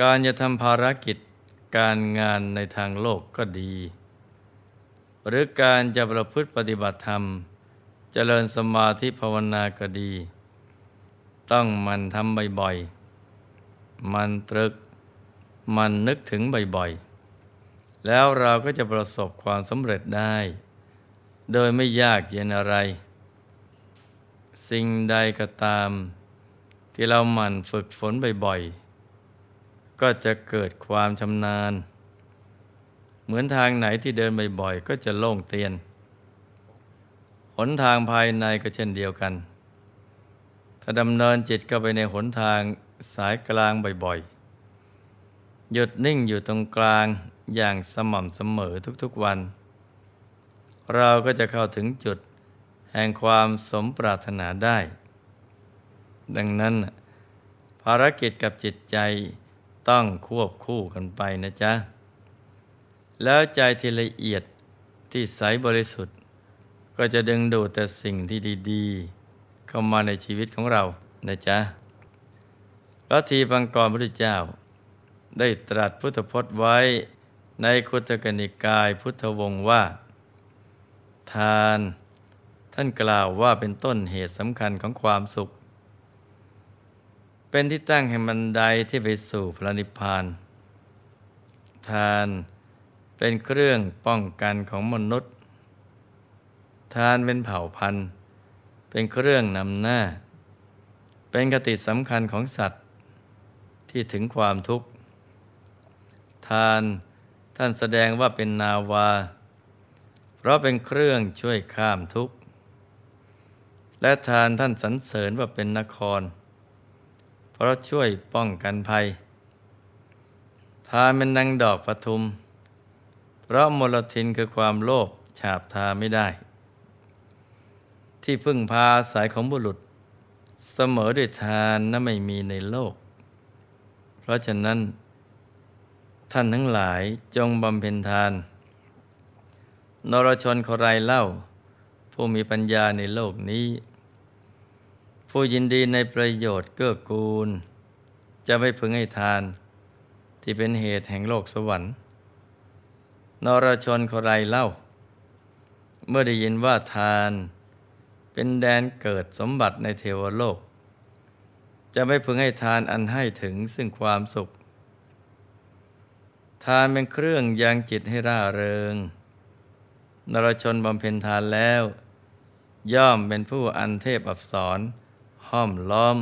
การจะทำภารกิจการงานในทางโลกก็ดี หรือการจะประพฤติปฏิบัติธรรมเจริญสมาธิภาวนาก็ดี ต้องมันทำบ่อยๆ มันตรึก มันนึกถึงบ่อยๆ แล้วเราก็จะประสบความสำเร็จได้ โดยไม่ยากเย็นอะไร สิ่งใดก็ตาม ที่เราหมั่นฝึกฝนบ่อยๆ ก็จะเกิดความชำนาญ เหมือนทางไหนที่เดินบ่อยๆ ก็จะโล่งเตียน หนทางภายในก็เช่นเดียวกัน ถ้าดำเนินจิตก็ไปในหนทางสายกลางบ่อยๆ หยุดนิ่งอยู่ตรงกลางอย่างสม่ำเสมอทุกๆวัน เราก็จะเข้าถึงจุดแห่งความสมปรารถนาได้ ดังนั้น ภารกิจกับจิตใจ ต้องควบคู่กันไปนะจ๊ะ แล้วใจที่ละเอียดที่ใสบริสุทธิ์ ก็จะดึงดูดแต่สิ่งที่ดีๆ เข้ามาในชีวิตของเรานะจ๊ะพระทีปังกรพระเจ้า ได้ตรัสพุทธพจน์ไว้ในคุตกนิกายพุทธวงศ์ว่า ทาน ท่านกล่าวว่าเป็นต้นเหตุสำคัญของความสุข เป็นที่ตั้งแห่งบันไดที่ไปสู่พระนิพพาน ทานเป็นเครื่องป้องกันของมนุษย์ ทานเป็นเผ่าพันธุ์ เป็นเครื่องนำหน้า เป็นกติสำคัญของสัตว์ที่ถึงความทุกข์ ทานท่านแสดงว่าเป็นนาวา เพราะเป็นเครื่องช่วยข้ามทุกข์ และทานท่านสรรเสริญว่าเป็นนคร เพราะช่วยป้องกันภัยทานเป็นนางดอกปทุม เพราะมลทินคือความโลภฉาบทาไม่ได้ ที่พึ่งพาสายของบุรุษ เสมอด้วยทานนั้นไม่มีในโลก เพราะฉะนั้น ท่านทั้งหลายจงบำเพ็ญทาน นรชนเขาไรเล่า ผู้มีปัญญาในโลกนี้ ผู้ยินดีในประโยชน์เกื้อกูล จะไม่พึงให้ทาน ที่เป็นเหตุแห่งโลกสวรรค์ นรชนเขาไรเล่า เมื่อได้ยินว่าทาน เป็นแดนเกิดสมบัติในเทวโลก จะไม่พึงให้ทานอันให้ถึงซึ่งความสุข ทานเป็นเครื่องยังจิตให้ร่าเริง นรชนบำเพ็ญทานแล้ว ย่อมเป็นผู้อันเทพอับสร ห้อมล้อม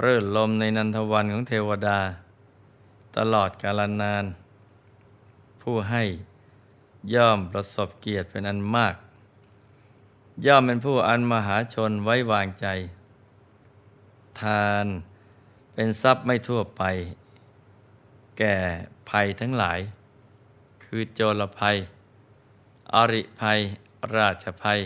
เรื่นลมในนันทวันของเทวดา ตลอดกาลนาน ผู้ให้ย่อมประสบเกียรติเป็นอันมาก ย่อมเป็นผู้อันมหาชนไว้วางใจ ทานเป็นทรัพย์ไม่ทั่วไป แก่ภัยทั้งหลาย คือโจรภัย อริภัย ราชภัย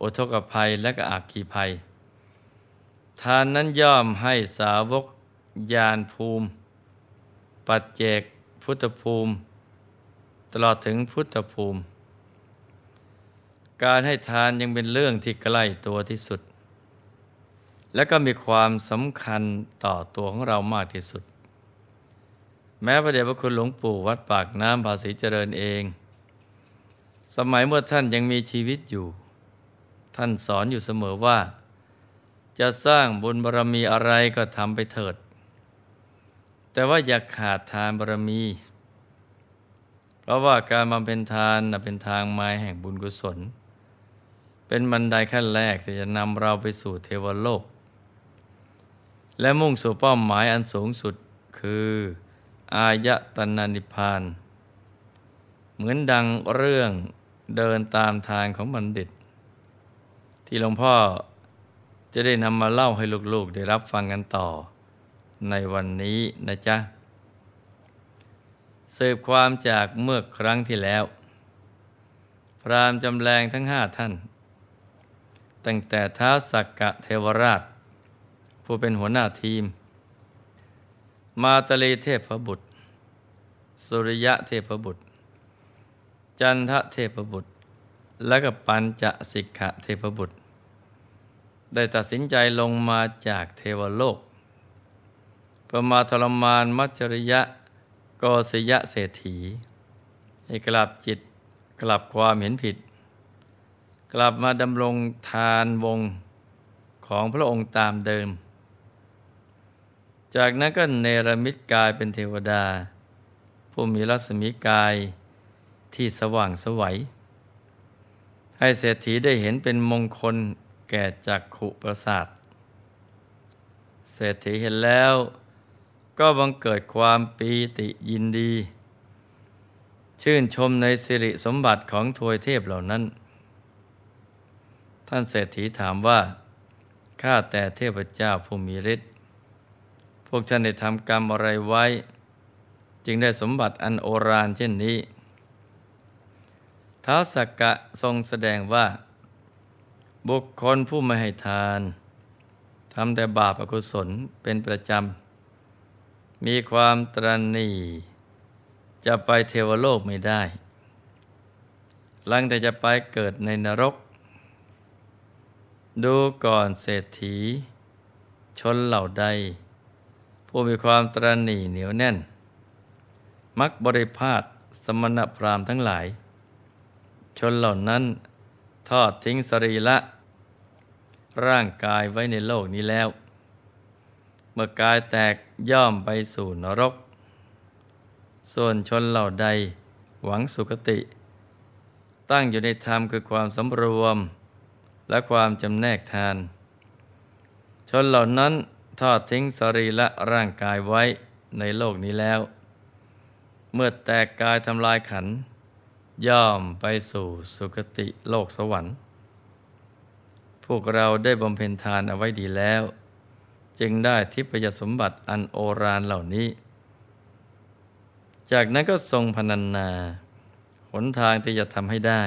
อุทกภัยและก็อักขีภัย ทานนั้นย่อมให้สาวกยานภูมิ ปัจเจกพุทธภูมิ ตลอดถึงพุทธภูมิ การให้ทานยังเป็นเรื่องที่ใกล้ตัวที่สุด และก็มีความสำคัญต่อตัวของเรามากที่สุด แม้พระเดชพระคุณหลวงปู่วัดปากน้ำภาษีเจริญเอง สมัยเมื่อท่านยังมีชีวิตอยู่ ท่านสอนอยู่เสมอว่า จะสร้างบุญบารรมีอะไรก็ทำไปเถิด แต่ว่าอย่าขาดทานบารรมี เพราะว่าการมาเป็นทานเป็นทางไมาแห่งบุญกุศล เป็นบันไดขั้นแรกที่จะนำเราไปสู่เทวโลก และมุ่งสู่เป้าหมายอันสูงสุดคือ อายตนานิพาน เหมือนดังเรื่องเดินตามทางของบัณฑิต ที่หลวงพ่อจะได้นำมาเล่าให้ลูกๆ ได้รับฟังกันต่อ ในวันนี้นะจ๊ะสืบความจากเมื่อครั้งที่แล้ว พรามจำแรงทั้งห้าท่าน ตั้งแต่ท้าสักกะเทวราช ผู้เป็นหัวหน้าทีม มาตลีเทพบุตร สุริยะเทพบุตร จันทะเทพบุตร และก็ปัญจสิกขะเทพบุตร ได้ตัดสินใจลงมาจากเทวโลกเประมาทรมานมัจจริยะกศยะเศรษฐี ให้กลับจิตกลับความเห็นผิด กลับมาดำรงทานวงของพระองค์ตามเดิม จากนั้นก็เนรมิตกายเป็นเทวดา ผู้มีรัศมีกายที่สว่างสวัยให้เศรษฐีได้เห็นเป็นมงคล แก่จักขุประสาทเศรษฐีเห็นแล้ว ก็บังเกิดความปีติยินดี ชื่นชมในสิริสมบัติของทวยเทพเหล่านั้น ท่านเศรษฐีถามว่าข้าแต่เทพเจ้าผู้มีฤทธิ์พวกท่านได้ทำกรรมอะไรไว้ จึงได้สมบัติอันโอรานเช่นนี้ท้าวสักกะทรงแสดงว่า บุคคลผู้ไม่ให้ทานทำแต่บาปอกุศลเป็นประจำ มีความตรณีจะไปเทวโลกไม่ได้ลังแต่จะไปเกิดในนรก ดูก่อนเศรษฐี ชนเหล่าใด ผู้มีความตรณีเหนียวแน่น มักบริพาทสมณพราหมณ์ทั้งหลาย ชนเหล่านั้น ทอดทิ้งสรีละ ร่างกายไว้ในโลกนี้แล้ว เมื่อกายแตกย่อมไปสู่นรก ส่วนชนเหล่าใดหวังสุคติ ตั้งอยู่ในธรรมคือความสำรวม และความจำแนกทาน ชนเหล่านั้นทอดทิ้งสรีละร่างกายไว้ในโลกนี้แล้ว เมื่อแตกกายทำลายขันธ์ ย่อมไปสู่สุคติโลกสวรรค์ พวกเราได้บำเพ็ญทานเอาไว้ดีแล้ว จึงได้ทิพยสมบัติอันโอรานเหล่านี้ จากนั้นก็ทรงพนันนา หนทางที่จะทำให้ได้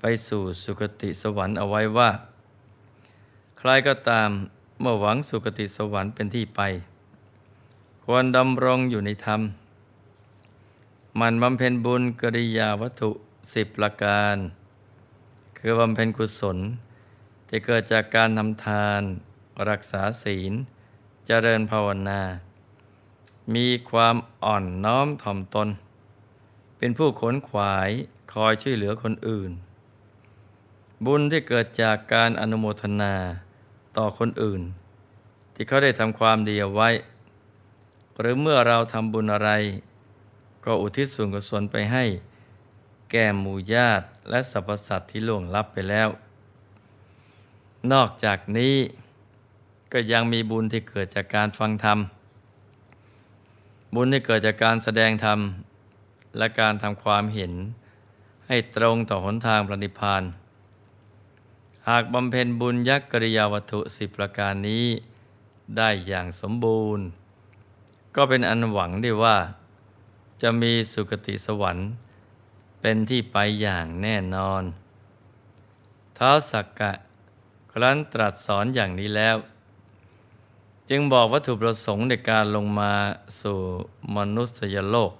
ไปสู่สุคติสวรรค์เอาไว้ว่า ใครก็ตามเมื่อหวังสุคติสวรรค์เป็นที่ไป ควรดำรงอยู่ในธรรม มันบำเพ็ญบุญกริยาวัตถุสิบประการ คือบำเพ็ญกุศล ที่เกิดจากการทำทาน รักษาศีล เจริญภาวนา มีความอ่อนน้อมถ่อมตน เป็นผู้ขนขวายคอยช่วยเหลือคนอื่น บุญที่เกิดจากการอนุโมทนาต่อคนอื่น ที่เขาได้ทำความดีเอาไว้ หรือเมื่อเราทำบุญอะไร ก็อุทิศส่วนกุศลไปให้ แก่หมู่ญาติและสรรพสัตว์ที่ล่วงลับไปแล้ว นอกจากนี้ก็ยังมีบุญที่เกิดจากการฟังธรรม บุญที่เกิดจากการแสดงธรรม และการทำความเห็น ให้ตรงต่อหนทางปฏิพานหากบำเพ็ญบุญยักษ์กริยาวัตถุสิบประการนี้ ได้อย่างสมบูรณ์ ก็เป็นอันหวังได้ว่า จะมีสุคติสวรรค์ เป็นที่ไปอย่างแน่นอนท้าสักกะ ครั้นตรัสสอนอย่างนี้แล้ว จึงบอกวัตถุประสงค์ในการลงมาสู่มนุษยโลก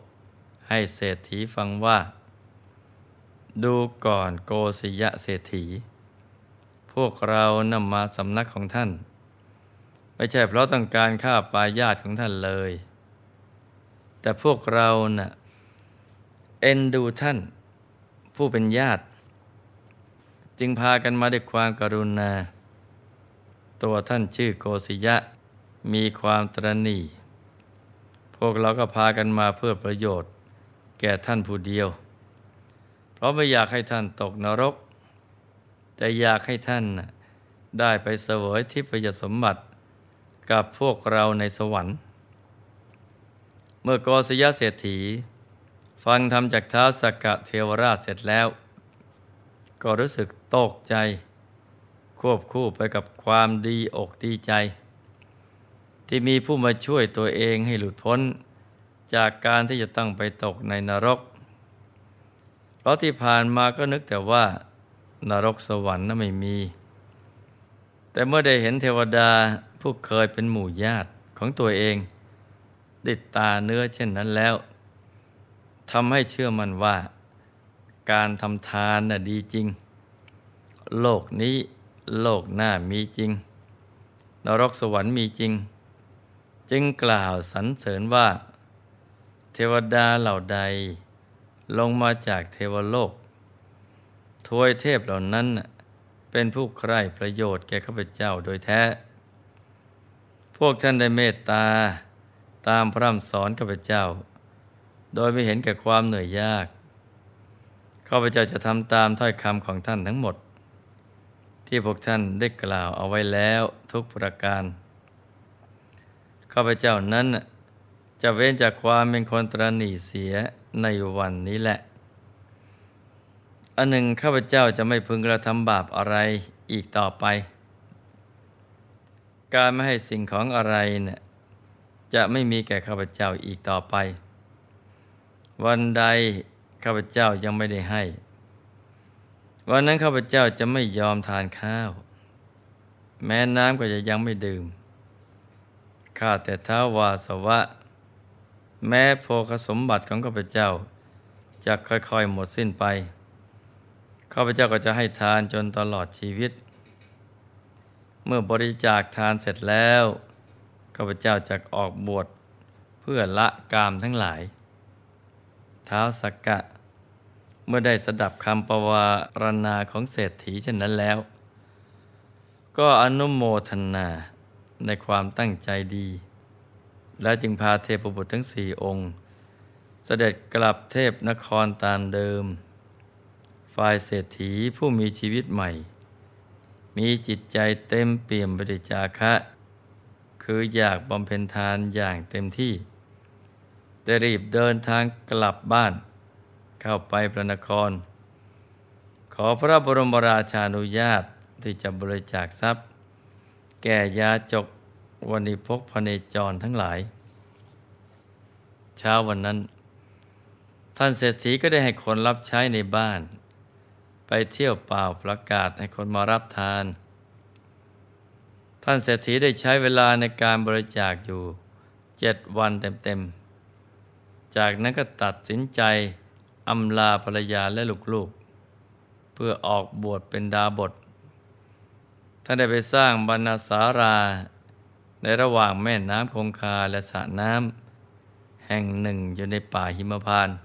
ให้เศรษฐีฟังว่า ดูก่อนโกศยะเศรษฐี พวกเรานำมาสำนักของท่าน ไม่ใช่เพราะต้องการฆ่าปลายาตของท่านเลย แต่พวกเรานะ่ะเอ็นดูท่าน ผู้เป็นญาติ จึงพากันมาด้วยความกรุณา ตัวท่านชื่อโกศิยะ มีความตรณีพวกเราก็พากันมาเพื่อประโยชน์ แก่ท่านผู้เดียว เพราะไม่อยากให้ท่านตกนรก แต่อยากให้ท่านได้ไปเสวยทิพยสมบัติกับพวกเราในสวรรค์ มื่อโกศยเศรษฐี ฟังธรรมจากท้าสกกะเทวราชเสร็จแล้ว ก็รู้สึกตกใจ ควบคู่ไปกับความดีอกดีใจ ที่มีผู้มาช่วยตัวเองให้หลุดพ้น จากการที่จะต้องไปตกในนรก เพราะที่ผ่านมาก็นึกแต่ว่านรกสวรรค์นั้นไม่มี แต่เมื่อได้เห็นเทวดาผู้เคยเป็นหมู่ญาติของตัวเอง ติดตาเนื้อเช่นนั้นแล้วทำให้เชื่อมันว่า การทำทานน่ะดีจริง โลกนี้โลกหน้ามีจริง นรกสวรรค์มีจริง จึงกล่าวสรรเสริญว่า เทวดาเหล่าใด ลงมาจากเทวโลกทวยเทพเหล่านั้นเป็นผู้ใคร่ประโยชน์แก่ข้าพเจ้าโดยแท้ พวกท่านได้เมตตา ตามพระำสอนข้าพเจ้า โดยไม่เห็นแก่ความเหนื่อยยากข้าพเจ้าจะทำตามถ้อยคำของท่านทั้งหมด ที่พวกท่านได้กล่าวเอาไว้แล้วทุกประการข้าพเจ้านั้นจะเว้นจากความเป็นคนตรณีเสียในวันนี้แหละ อันหนึ่งข้าพเจ้าจะไม่พึงกระทำบาปอะไรอีกต่อไป การไม่ให้สิ่งของอะไรเนี่ย จะไม่มีแก่ข้าพเจ้าอีกต่อไป วันใดข้าพเจ้ายังไม่ได้ให้ วันนั้นข้าพเจ้าจะไม่ยอมทานข้าว แม้น้ำก็จะยังไม่ดื่ม ข้าแต่เท้าวาสวะ แม้โภคสมบัติของข้าพเจ้า จะค่อยๆหมดสิ้นไป ข้าพเจ้าก็จะให้ทานจนตลอดชีวิต เมื่อบริจาคทานเสร็จแล้ว ข้าพเจ้าจะออกบวชเพื่อละกามทั้งหลายเท้าสักกะ เมื่อได้สดับคำประวารณาของเศรษฐีเช่นนั้นแล้ว ก็อนุโมทนาในความตั้งใจดี และจึงพาเทพบุตรทั้งสี่องค์ เสด็จกลับเทพนครตามเดิม ฝ่ายเศรษฐีผู้มีชีวิตใหม่ มีจิตใจเต็มเปี่ยมบริจาคะ คืออยากบำเพ็ญทานอย่างเต็มที่ ได้รีบเดินทางกลับบ้าน เข้าไปพระนคร ขอพระบรมราชานุญาตที่จะบริจาคทรัพย์ แก่ยาจกวันิพกพเนจรทั้งหลาย เช้าวันนั้น ท่านเศรษฐีก็ได้ให้คนรับใช้ในบ้าน ไปเที่ยวเปล่าประกาศให้คนมารับทาน ท่านเศรษฐีได้ใช้เวลาในการบริจาคอยู่เจ็ดวันเต็มๆ จากนั้นก็ตัดสินใจอำลาภรรยาและลูกๆ เพื่อออกบวชเป็นดาบท ท่านได้ไปสร้างบรรณาสารา ในระหว่างแม่น้ำคงคาและสระน้ำแห่งหนึ่งอยู่ในป่าหิมพานต์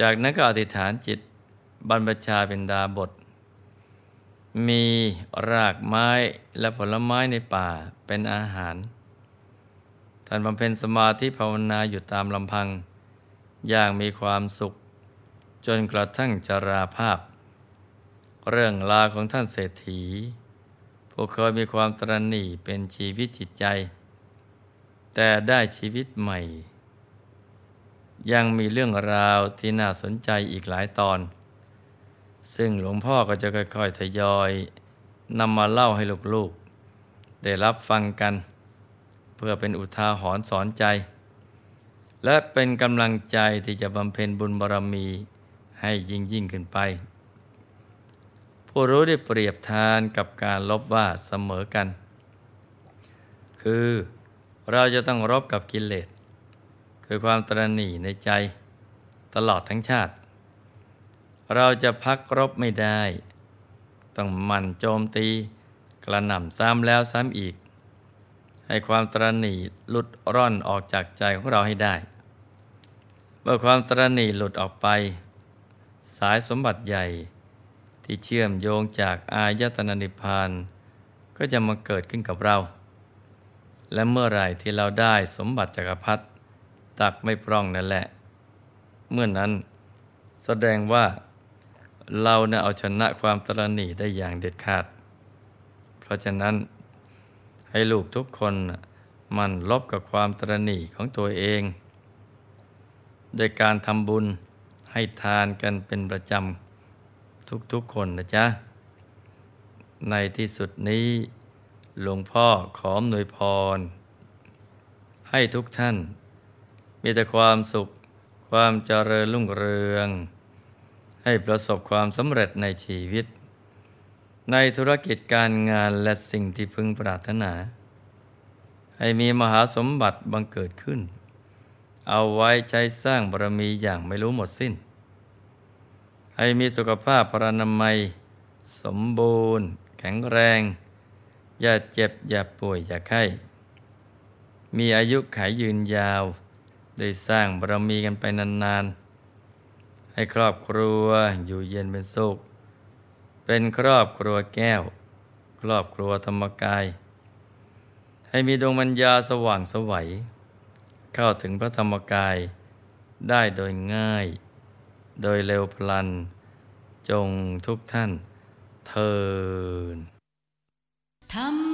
จากนั้นก็อธิษฐานจิตบรรพชาเป็นดาบท มีรากไม้และผลไม้ในป่าเป็นอาหาร ท่านบำเพ็ญสมาธิภาวนาอยู่ตามลำพัง อย่างมีความสุข จนกระทั่งจราภาพ เรื่องลาของท่านเศรษฐี ผู้เคยมีความตรณีเป็นชีวิตจิตใจ แต่ได้ชีวิตใหม่ ยังมีเรื่องราวที่น่าสนใจอีกหลายตอน ซึ่งหลวงพ่อก็จะค่อยๆทยอยนำมาเล่าให้ลูกๆ ได้รับฟังกัน เพื่อเป็นอุทาหรณ์สอนใจ และเป็นกำลังใจที่จะบำเพ็ญบุญบารมีให้ยิ่งยิ่งขึ้นไป ผู้รู้ได้เปรียบทานกับการลบว่าเสมอกัน คือเราจะต้องรบกับกิเลสคือความตรณีในใจตลอดทั้งชาติ เราจะพักรบไม่ได้ ต้องมันโจมตี กระหน่ำซ้ำแล้วซ้ำอีก ให้ความตรณีหลุดร่อนออกจากใจของเราให้ได้ เมื่อความตรณีหลุดออกไป สายสมบัติใหญ่ที่เชื่อมโยงจากอายตนะนิพพานก็จะมาเกิดขึ้นกับเรา และเมื่อไหร่ที่เราได้สมบัติจักรพรรดิตักไม่พร่องนั่นแหละ เมื่อนนั้นแสดงว่า เราเนี่ยเอาชนะความตรณีได้อย่างเด็ดขาด เพราะฉะนั้นให้ลูกทุกคนมันลบกับความตรณีของตัวเอง โดยการทำบุญให้ทานกันเป็นประจำทุกๆคนนะจ๊ะ ในที่สุดนี้หลวงพ่อขอหนวยพร ให้ทุกท่าน มีแต่ความสุขความเจริญรุ่งเรือง ให้ประสบความสำเร็จในชีวิต ในธุรกิจการงานและสิ่งที่พึงปรารถนา ให้มีมหาสมบัติบังเกิดขึ้น เอาไว้ใช้สร้างบารมีอย่างไม่รู้หมดสิ้น ให้มีสุขภาพพรานามัย สมบูรณ์ แข็งแรง อย่าเจ็บอย่าป่วยอย่าไข้มมีอายุขายยืนยาว ได้สร้างบารมีกันไปนานๆ ให้ครอบครัวอยู่เย็นเป็นสุข เป็นครอบครัวแก้ว ครอบครัวธรรมกาย ให้มีดวงปัญญาสว่างสวัย เข้าถึงพระธรรมกายได้โดยง่าย โดยเร็วพลัน จงทุกท่านเทินธรรม